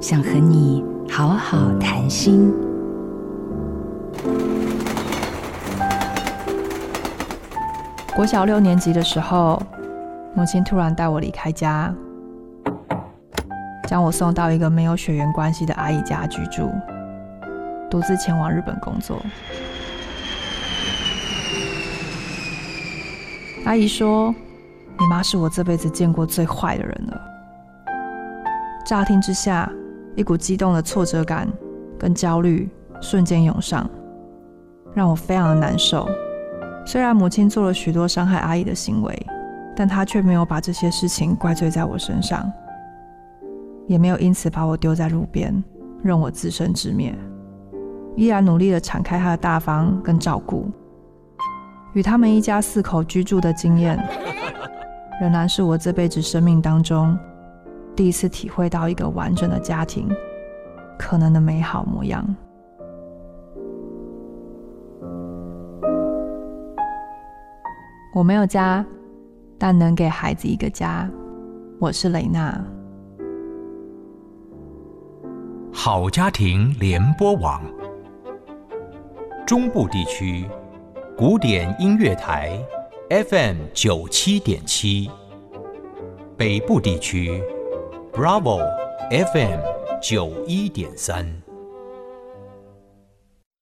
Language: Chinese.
想和你好好谈心。国小六年级的时候，母亲突然带我离开家，将我送到一个没有血缘关系的阿姨家居住，独自前往日本工作。阿姨说：“你妈是我这辈子见过最坏的人了。”乍听之下，一股激动的挫折感跟焦虑瞬间涌上，让我非常的难受。虽然母亲做了许多伤害阿姨的行为，但她却没有把这些事情怪罪在我身上，也没有因此把我丢在路边，任我自生自灭，依然努力的敞开她的大方跟照顾。与他们一家四口居住的经验，仍然是我这辈子生命当中第一次体会到一个完整的家庭可能的美好模样。我没有家，但能给孩子一个家。我是雷娜。好家庭联播网，中部地区古典音乐台 FM 九七点七，北部地区 Bravo FM 九一点三。